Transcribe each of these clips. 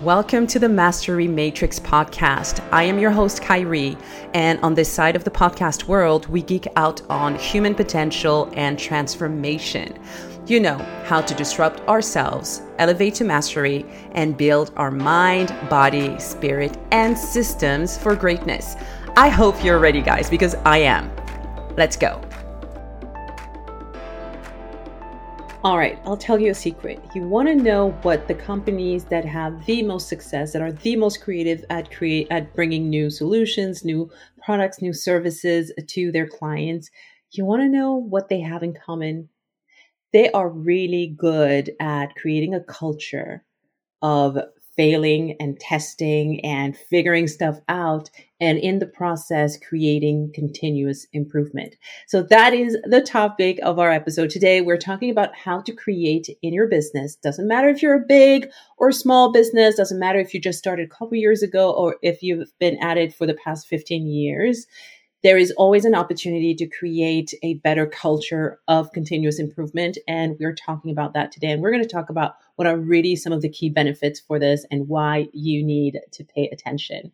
Welcome to the Mastery Matrix podcast. I am your host, Khairy, and on this side of the podcast world, we geek out on human potential and transformation. You know how to disrupt ourselves, elevate to mastery, and build our mind, body, spirit, and systems for greatness. I hope you're ready, guys, because I am. Let's go. All right, I'll tell you a secret. You want to know what the companies that have the most success, that are the most creative at create at bringing new solutions, new products, new services to their clients. You want to know what they have in common. They are really good at creating a culture of failing and testing and figuring stuff out and in the process creating continuous improvement. So that is the topic of our episode today. We're talking about how to create in your business. Doesn't matter if you're a big or small business, doesn't matter if you just started a couple years ago or if you've been at it for the past 15 years there is always an opportunity to create a better culture of continuous improvement. And we're talking about that today. And we're going to talk about what are really some of the key benefits for this and why you need to pay attention.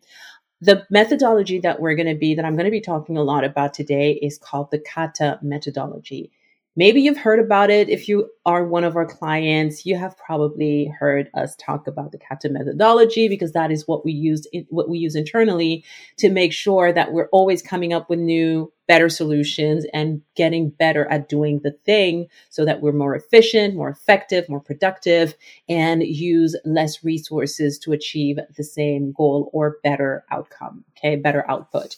The methodology that we're going to be, that I'm going to be talking a lot about today is called the Kata methodology. Maybe you've heard about it. If you are one of our clients, you have probably heard us talk about the Kata methodology because that is what we use what we use internally to make sure that we're always coming up with new, better solutions and getting better at doing the thing so that we're more efficient, more effective, more productive, and use less resources to achieve the same goal or better outcome. Okay, better output.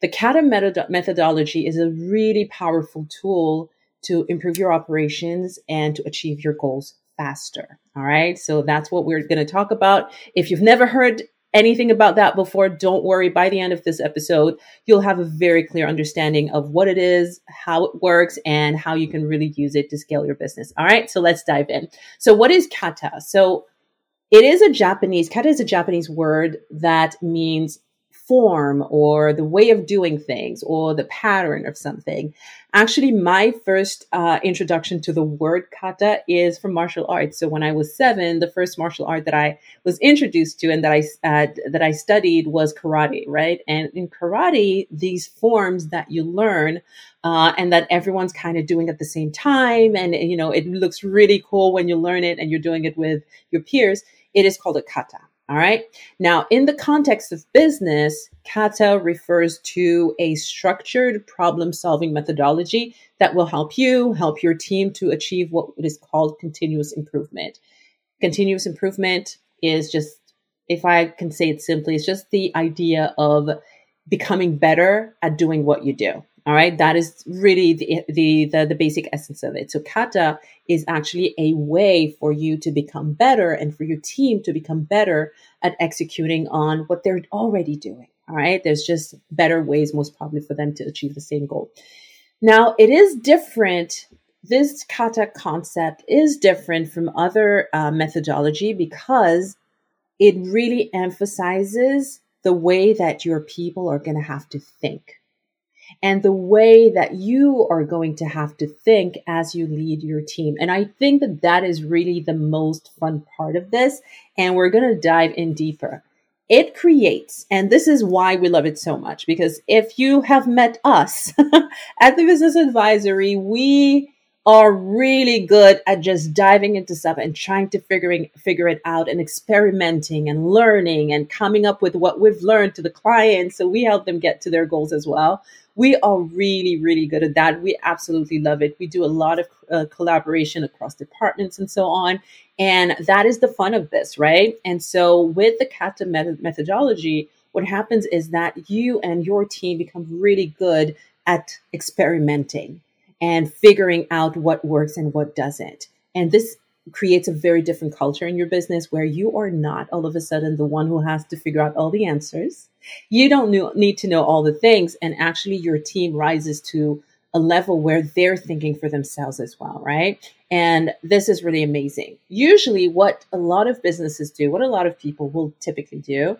The Kata methodology is a really powerful tool to improve your operations and to achieve your goals faster. All right. So that's what we're going to talk about. If you've never heard anything about that before, don't worry. By the end of this episode, you'll have a very clear understanding of what it is, how it works, and how you can really use it to scale your business. All right. So let's dive in. So, what is kata? So, it is a Japanese, kata is a Japanese word that means form or the way of doing things or the pattern of something. Actually, my first uh, introduction to the word kata is from martial arts. So when I was seven, the first martial art that I was introduced to and that I uh, that I studied was karate. Right, and in karate, these forms that you learn uh, and that everyone's kind of doing at the same time, and you know it looks really cool when you learn it and you're doing it with your peers. It is called a kata. All right. Now, in the context of business, kata refers to a structured problem solving methodology that will help you, help your team to achieve what is called continuous improvement. Continuous improvement is just, if I can say it simply, it's just the idea of becoming better at doing what you do. All right, that is really the, the, the the basic essence of it. So kata is actually a way for you to become better and for your team to become better at executing on what they're already doing. All right, there's just better ways, most probably, for them to achieve the same goal. Now, it is different. This kata concept is different from other uh, methodology because it really emphasizes the way that your people are going to have to think and the way that you are going to have to think as you lead your team. And I think that that is really the most fun part of this. And we're going to dive in deeper. It creates, and this is why we love it so much, because if you have met us at the Business Advisory, we are really good at just diving into stuff and trying to figuring figure it out and experimenting and learning and coming up with what we've learned to the clients so we help them get to their goals as well. We are really really good at that. We absolutely love it. We do a lot of uh, collaboration across departments and so on and that is the fun of this right? And so with the kata method- methodology what happens is that you and your team become really good at experimenting and figuring out what works and what doesn't. And this creates a very different culture in your business where you are not all of a sudden the one who has to figure out all the answers. You don't need to know all the things. And actually, your team rises to a level where they're thinking for themselves as well, right? And this is really amazing. Usually, what a lot of businesses do, what a lot of people will typically do,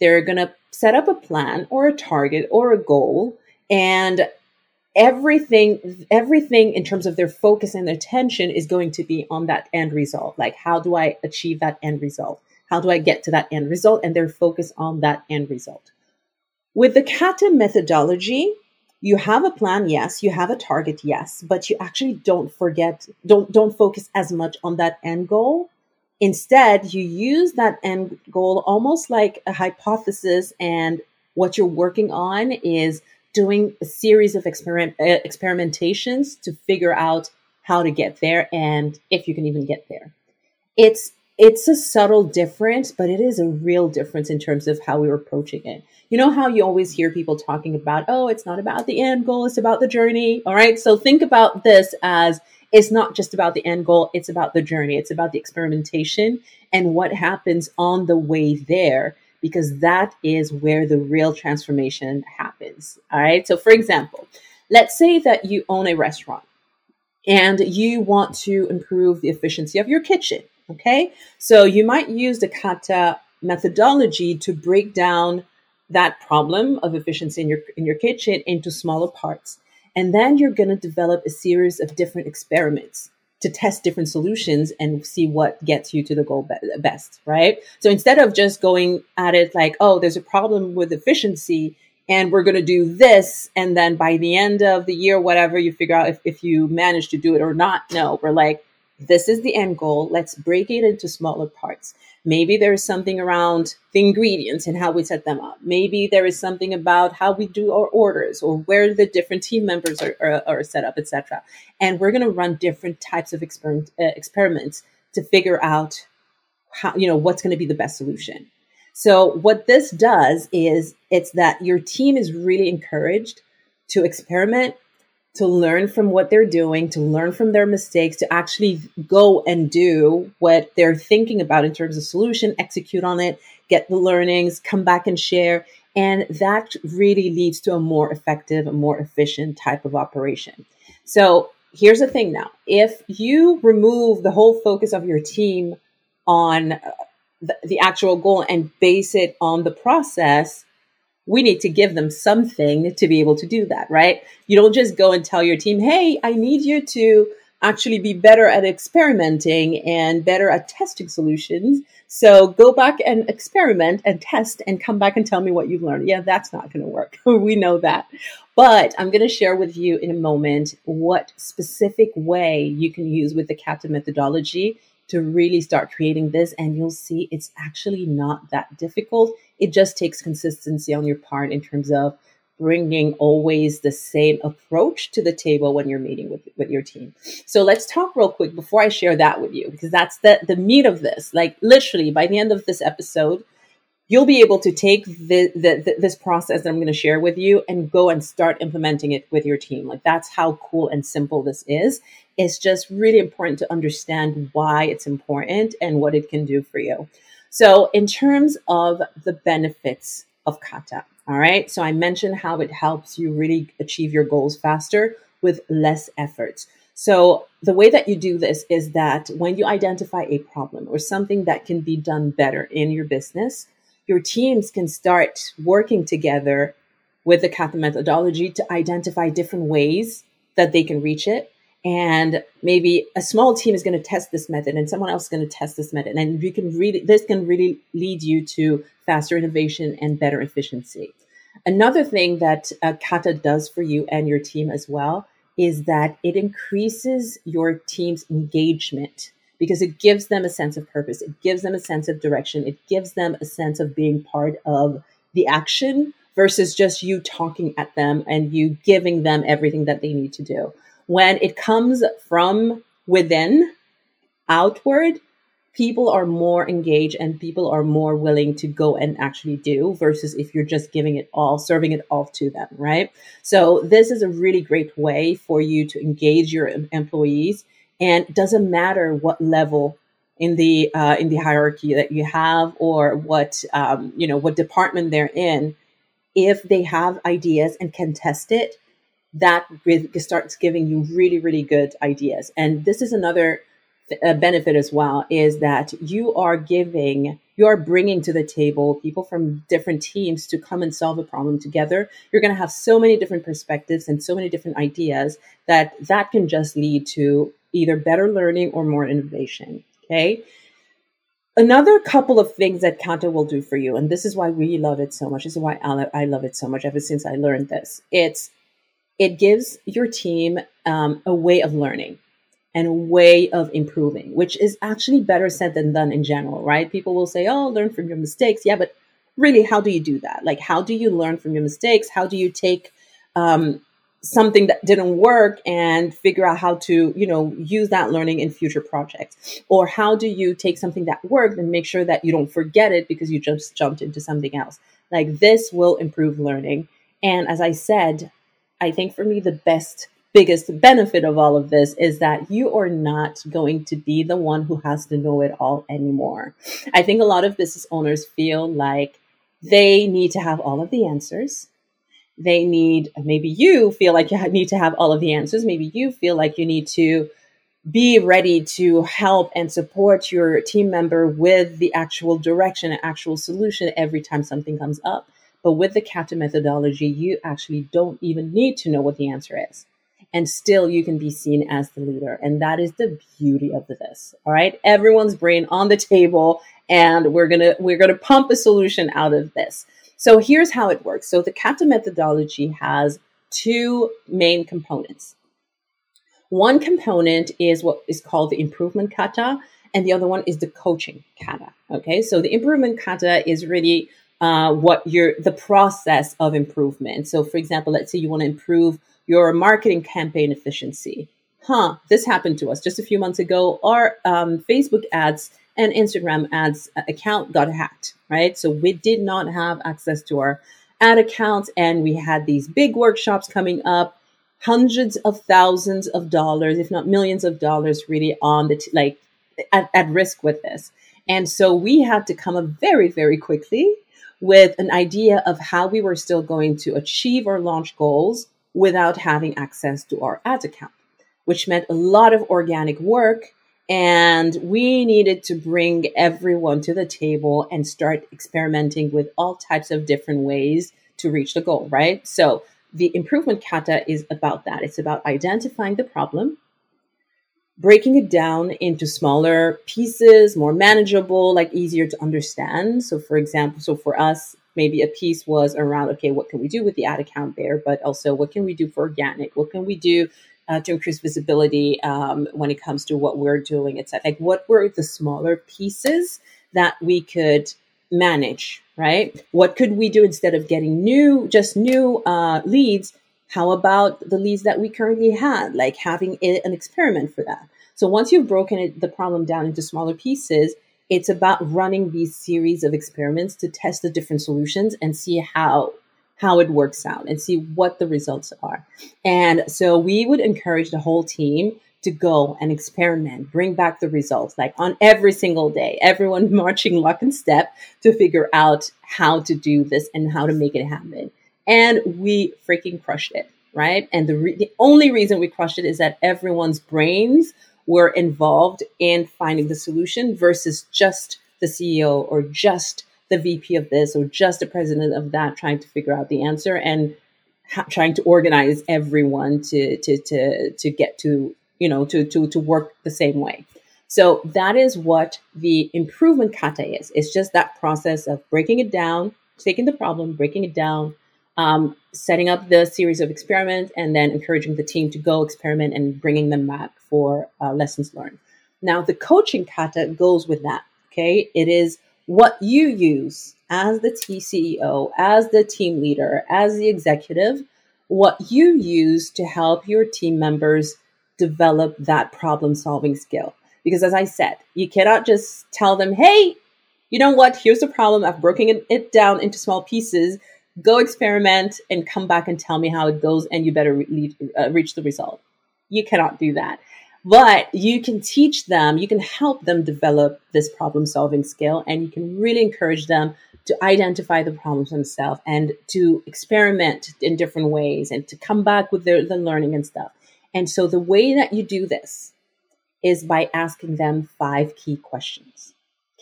they're going to set up a plan or a target or a goal. And everything everything in terms of their focus and attention is going to be on that end result like how do i achieve that end result How do I get to that end result? And they're focused on that end result. With the kata methodology, you have a plan, yes, you have a target, yes, but you actually don't forget, don't don't focus as much on that end goal. Instead, you use that end goal almost like a hypothesis, and what you're working on is doing a series of experiment, uh, experimentations to figure out how to get there and if you can even get there. It's it's a subtle difference, but it is a real difference in terms of how we're approaching it. You know how you always hear people talking about, oh, it's not about the end goal, it's about the journey. All right. So think about this as it's not just about the end goal, it's about the journey, it's about the experimentation and what happens on the way there, because that is where the real transformation happens. All right. So, for example, let's say that you own a restaurant and you want to improve the efficiency of your kitchen. Okay. So you might use the kata methodology to break down that problem of efficiency in your in your kitchen into smaller parts. And then you're going to develop a series of different experiments to test different solutions and see what gets you to the goal be- best, right? So instead of just going at it like, oh, there's a problem with efficiency, and we're going to do this and then by the end of the year whatever you figure out if, if you manage to do it or not no we're like this is the end goal let's break it into smaller parts maybe there is something around the ingredients and how we set them up. Maybe there is something about how we do our orders or where the different team members are, are, are set up etc and we're going to run different types of uh, experiments to figure out how you know what's going to be the best solution. So what this does is it's that your team is really encouraged to experiment, to learn from what they're doing, to learn from their mistakes, to actually go and do what they're thinking about in terms of solution, execute on it, get the learnings, come back and share. And that really leads to a more effective, a more efficient type of operation. So here's the thing now. If you remove the whole focus of your team on uh, the, the actual goal and base it on the process, we need to give them something to be able to do that, right? You don't just go and tell your team, hey, I need you to actually be better at experimenting and better at testing solutions. So go back and experiment and test and come back and tell me what you've learned. Yeah, that's not going to work. we know that. But I'm going to share with you in a moment what specific way you can use with the kata methodology to really start creating this. And you'll see it's actually not that difficult. It just takes consistency on your part in terms of bringing always the same approach to the table when you're meeting with, with your team. So let's talk real quick before I share that with you, because that's the, the meat of this. Like literally by the end of this episode, you'll be able to take the, the, the, this process that I'm going to share with you and go and start implementing it with your team. Like that's how cool and simple this is. It's just really important to understand why it's important and what it can do for you. So, in terms of the benefits of kata, all right. So I mentioned how it helps you really achieve your goals faster with less effort. So the way that you do this is that when you identify a problem or something that can be done better in your business, your teams can start working together with the kata methodology to identify different ways that they can reach it. And maybe a small team is going to test this method and someone else is going to test this method. And you can really, this can really lead you to faster innovation and better efficiency. Another thing that uh, Kata does for you and your team as well is that it increases your team's engagement because it gives them a sense of purpose. It gives them a sense of direction. It gives them a sense of being part of the action versus just you talking at them and you giving them everything that they need to do. When it comes from within outward, people are more engaged and people are more willing to go and actually do versus if you're just giving it all, serving it all to them, right? So this is a really great way for you to engage your employees and doesn't matter what level in the uh, in the hierarchy that you have or what um, you know what department they're in if they have ideas and can test it that starts giving you really really good ideas and this is another uh, benefit as well is that you are giving you are bringing to the table people from different teams to come and solve a problem together you're going to have so many different perspectives and so many different ideas that that can just lead to either better learning or more innovation. Okay. another couple of things that Kata will do for you, and this is why we love it so much. This is why I love it so much ever since I learned this. It's it gives your team um, a way of learning and a way of improving, which is actually better said than done in general, right? People will say, "Oh, learn from your mistakes." Yeah, but really, how do you do that? Like, how do you learn from your mistakes? How do you take um, something that didn't work and figure out how to you know use that learning in future projects or how do you take something that worked and make sure that you don't forget it because you just jumped into something else like this will improve learning and as i said i think for me the best biggest benefit of all of this is that you are not going to be the one who has to know it all anymore. I think a lot of business owners feel like they need to have all of the answers. They need maybe you feel like you need to have all of the answers. Maybe you feel like you need to be ready to help and support your team member with the actual direction and actual solution every time something comes up but with the kata methodology you actually don't even need to know what the answer is and still you can be seen as the leader and that is the beauty of this all right everyone's brain on the table and we're gonna we're gonna pump a solution out of this so here's how it works. So the kata methodology has two main components. One component is what is called the improvement kata, and the other one is the coaching kata. Okay, so the improvement kata is really uh, what your the process of improvement. So, for example, let's say you want to improve your marketing campaign efficiency. Huh, this happened to us just a few months ago. Our um, Facebook ads and Instagram ads account got hacked, right? So we did not have access to our ad accounts and we had these big workshops coming up, hundreds of thousands of dollars, if not millions of dollars really on the, t- like at, at risk with this. And so we had to come up very, very quickly with an idea of how we were still going to achieve our launch goals without having access to our ads account, which meant a lot of organic work and we needed to bring everyone to the table and start experimenting with all types of different ways to reach the goal, right? So the improvement kata is about that. It's about identifying the problem, breaking it down into smaller pieces, more manageable, like easier to understand. So for example, so for us, maybe a piece was around, okay, what can we do with the ad account there? But also what can we do for organic? What can we do uh, to increase visibility um, when it comes to what we're doing, etc. Like, what were the smaller pieces that we could manage, right? What could we do instead of getting new, just new uh, leads? How about the leads that we currently had, like having an experiment for that? So once you've broken it, the problem down into smaller pieces, it's about running these series of experiments to test the different solutions and see how how it works out and see what the results are. And so we would encourage the whole team to go and experiment, bring back the results, like on every single day, everyone marching lock and step to figure out how to do this and how to make it happen. And we freaking crushed it, right? And the, re- the only reason we crushed it is that everyone's brains were involved in finding the solution versus just the CEO or just the VP of this or just the president of that trying to figure out the answer and ha- trying to organize everyone to to to to get to you know to to to work the same way. So that is what the improvement kata is. It's just that process of breaking it down, taking the problem, breaking it down, um, setting up the series of experiments, and then encouraging the team to go experiment and bringing them back for uh, lessons learned. Now, the coaching kata goes with that. Okay, it is what you use as the TCEO, as the team leader, as the executive, what you use to help your team members develop that problem solving skill. Because as I said, you cannot just tell them, hey, you know what? Here's the problem. I've broken it, down into small pieces. Go experiment and come back and tell me how it goes, and you better re- uh, reach the result. You cannot do that but you can teach them, you can help them develop this problem solving skill, and you can really encourage them to identify the problems themselves and to experiment in different ways and to come back with their, the learning and stuff. And so the way that you do this is by asking them five key questions.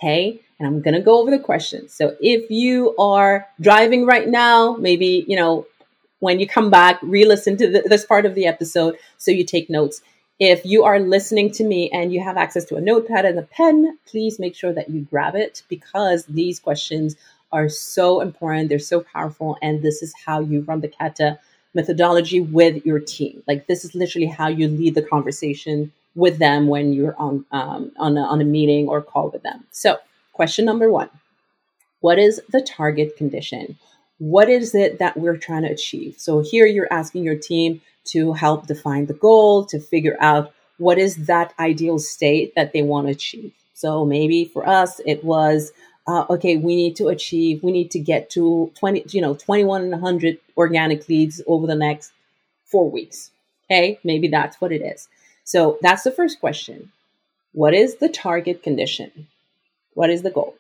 Okay. And I'm going to go over the questions. So if you are driving right now, maybe, you know, when you come back, re listen to the, this part of the episode so you take notes if you are listening to me and you have access to a notepad and a pen, please make sure that you grab it because these questions are so important. They're so powerful. And this is how you run the kata methodology with your team. Like this is literally how you lead the conversation with them when you're on um, on, a, on a meeting or call with them. So, question number one: What is the target condition? What is it that we're trying to achieve? So here you're asking your team to help define the goal, to figure out what is that ideal state that they want to achieve. So maybe for us, it was uh, okay, we need to achieve, we need to get to 20, you know, 2100 organic leads over the next four weeks. Okay. Maybe that's what it is. So that's the first question. What is the target condition? What is the goal?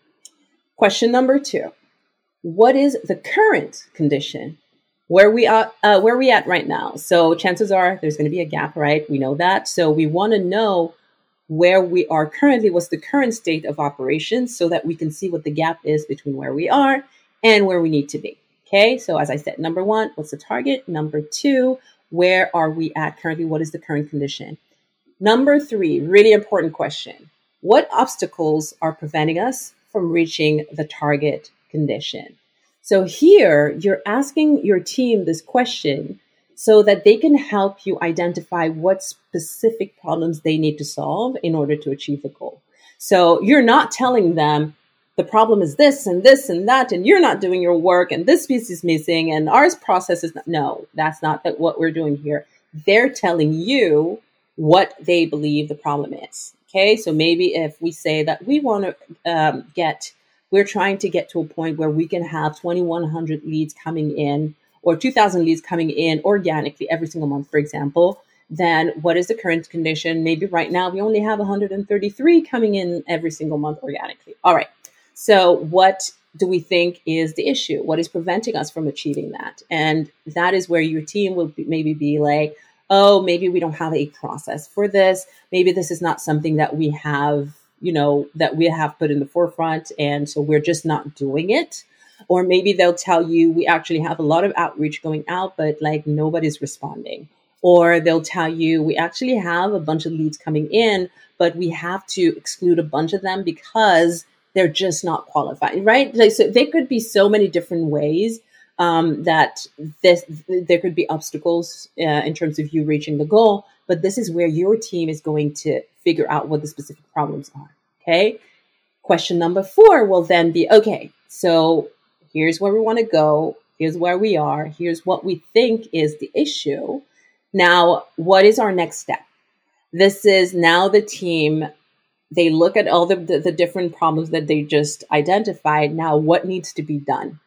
Question number two. What is the current condition? Where we are, uh, where are we at right now? So chances are there's going to be a gap, right? We know that. So we want to know where we are currently, what's the current state of operations so that we can see what the gap is between where we are and where we need to be. Okay, so as I said, number one, what's the target? Number two, where are we at currently? What is the current condition? Number three, really important question. What obstacles are preventing us from reaching the target condition? So here you're asking your team this question so that they can help you identify what specific problems they need to solve in order to achieve the goal. So you're not telling them the problem is this and this and that, and you're not doing your work, and this piece is missing, and ours process is not. No, that's not what we're doing here. They're telling you what they believe the problem is. Okay, so maybe if we say that we want to um, get, we're trying to get to a point where we can have 2,100 leads coming in or 2000 leads coming in organically every single month, for example, then what is the current condition? Maybe right now we only have 133 coming in every single month organically. All right. So what do we think is the issue? What is preventing us from achieving that? And that is where your team will be, maybe be like, oh, maybe we don't have a process for this. Maybe this is not something that we have, you know, that we have put in the forefront. And so we're just not doing it. Or maybe they'll tell you, we actually have a lot of outreach going out, but like nobody's responding. Or they'll tell you, we actually have a bunch of leads coming in, but we have to exclude a bunch of them because they're just not qualified, right? Like, so they could be so many different ways um, that this there could be obstacles uh, in terms of you reaching the goal, but this is where your team is going to figure out what the specific problems are. Okay. Question number four will then be okay. So here's where we want to go, here's where we are, here's what we think is the issue. Now, what is our next step? This is now the team. They look at all the, the, the different problems that they just identified. Now, what needs to be done?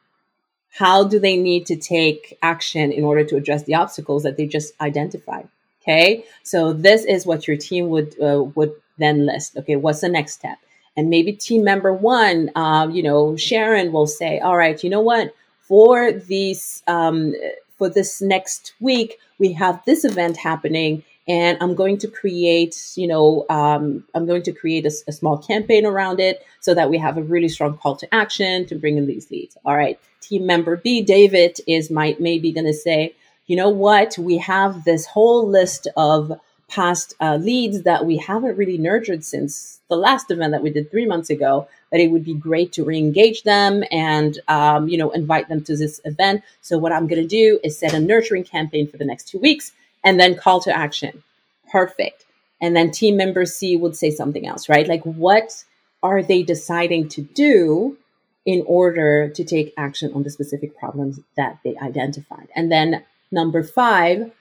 How do they need to take action in order to address the obstacles that they just identified? Okay, so this is what your team would uh, would then list. Okay, what's the next step? and maybe team member one, um, you know, Sharon will say, all right, you know what, for these, um, for this next week, we have this event happening and I'm going to create, you know, um, I'm going to create a, a, small campaign around it so that we have a really strong call to action to bring in these leads. All right, team member B, David, is might maybe going to say, you know what, we have this whole list of past uh, leads that we haven't really nurtured since the last event that we did three months ago that it would be great to re-engage them and um, you know invite them to this event. So what i'm going to do is set a nurturing campaign for the next two weeks and then call to action. Perfect. And then team member c would say something else right? Like what are they deciding to do in order to take action on the specific problems that they identified and then number five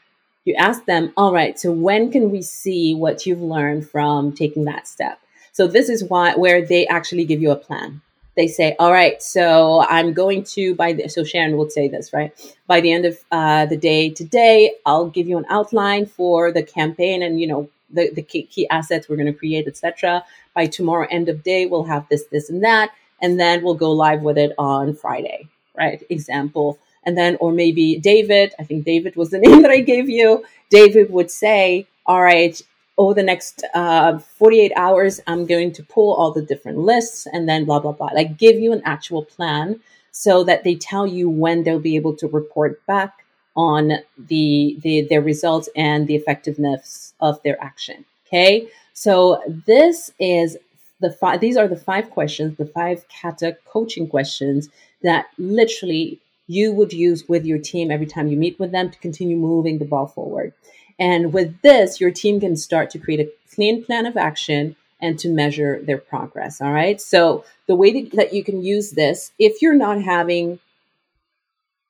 you ask them, all right, so when can we see what you've learned from taking that step? So this is why where they actually give you a plan. They say, all right, so I'm going to by the, so Sharon would say this, right? By the end of uh, the day today, I'll give you an outline for the campaign and you know the, the key, key assets we're going to create, etc. By tomorrow end of day, we'll have this, this, and that, and then we'll go live with it on Friday, right? Example and then, or maybe David, I think David was the name that I gave you. David would say, all right, over the next uh, 48 hours, I'm going to pull all the different lists and then blah, blah, blah. Like give you an actual plan so that they tell you when they'll be able to report back on the, the their results and the effectiveness of their action. Okay, so this is the five. These are the five questions, the five kata coaching questions that literally you would use with your team every time you meet with them to continue moving the ball forward. And with this, your team can start to create a clean plan of action and to measure their progress. All right. So the way that you can use this, if you're not having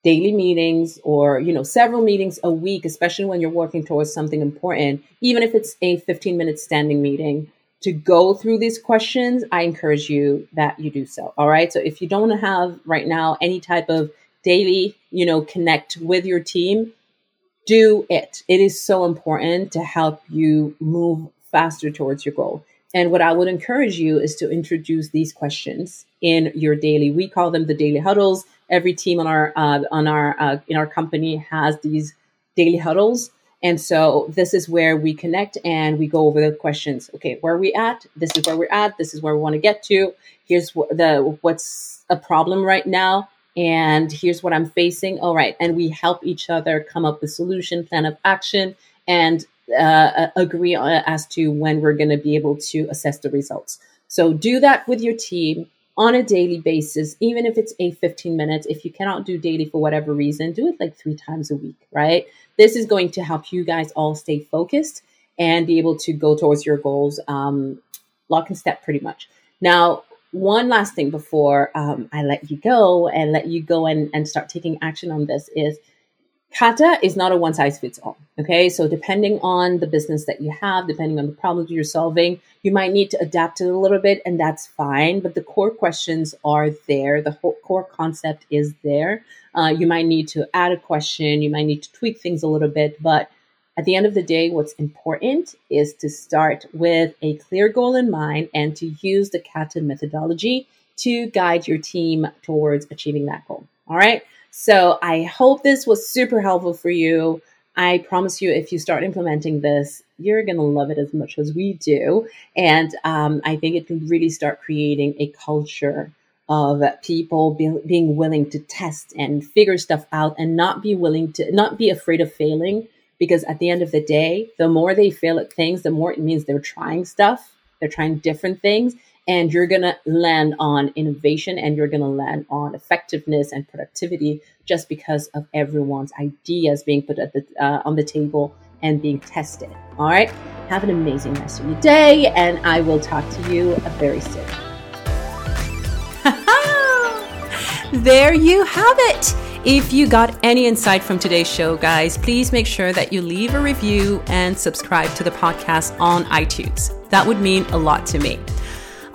daily meetings or you know several meetings a week especially when you're working towards something important even if it's a 15 minute standing meeting to go through these questions i encourage you that you do so all right so if you don't have right now any type of daily you know connect with your team do it it is so important to help you move faster towards your goal and what I would encourage you is to introduce these questions in your daily. We call them the daily huddles. Every team on our uh, on our uh, in our company has these daily huddles, and so this is where we connect and we go over the questions. Okay, where are we at? This is where we're at. This is where we want to get to. Here's what the what's a problem right now, and here's what I'm facing. All right, and we help each other come up with solution, plan of action, and uh, agree on, as to when we're going to be able to assess the results. So do that with your team on a daily basis, even if it's a 15 minutes. If you cannot do daily for whatever reason, do it like three times a week, right? This is going to help you guys all stay focused and be able to go towards your goals um, lock and step pretty much. Now, one last thing before um, I let you go and let you go and, and start taking action on this is Kata is not a one size fits all. Okay. So depending on the business that you have, depending on the problems you're solving, you might need to adapt it a little bit and that's fine. But the core questions are there. The whole core concept is there. Uh, you might need to add a question. You might need to tweak things a little bit. But at the end of the day, what's important is to start with a clear goal in mind and to use the Kata methodology to guide your team towards achieving that goal. All right. So I hope this was super helpful for you. I promise you, if you start implementing this, you're going to love it as much as we do. And um, I think it can really start creating a culture of people be, being willing to test and figure stuff out and not be willing to, not be afraid of failing. Because at the end of the day, the more they fail at things, the more it means they're trying stuff, they're trying different things and you're going to land on innovation and you're going to land on effectiveness and productivity just because of everyone's ideas being put at the, uh, on the table and being tested. All right. Have an amazing rest of your day, and I will talk to you very soon. there you have it. If you got any insight from today's show, guys, please make sure that you leave a review and subscribe to the podcast on iTunes. That would mean a lot to me.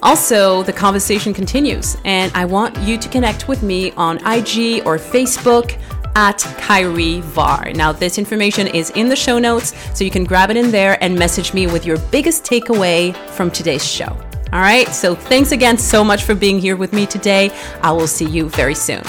Also, the conversation continues, and I want you to connect with me on IG or Facebook at Khairy Varre. Now, this information is in the show notes, so you can grab it in there and message me with your biggest takeaway from today's show. All right, so thanks again so much for being here with me today. I will see you very soon.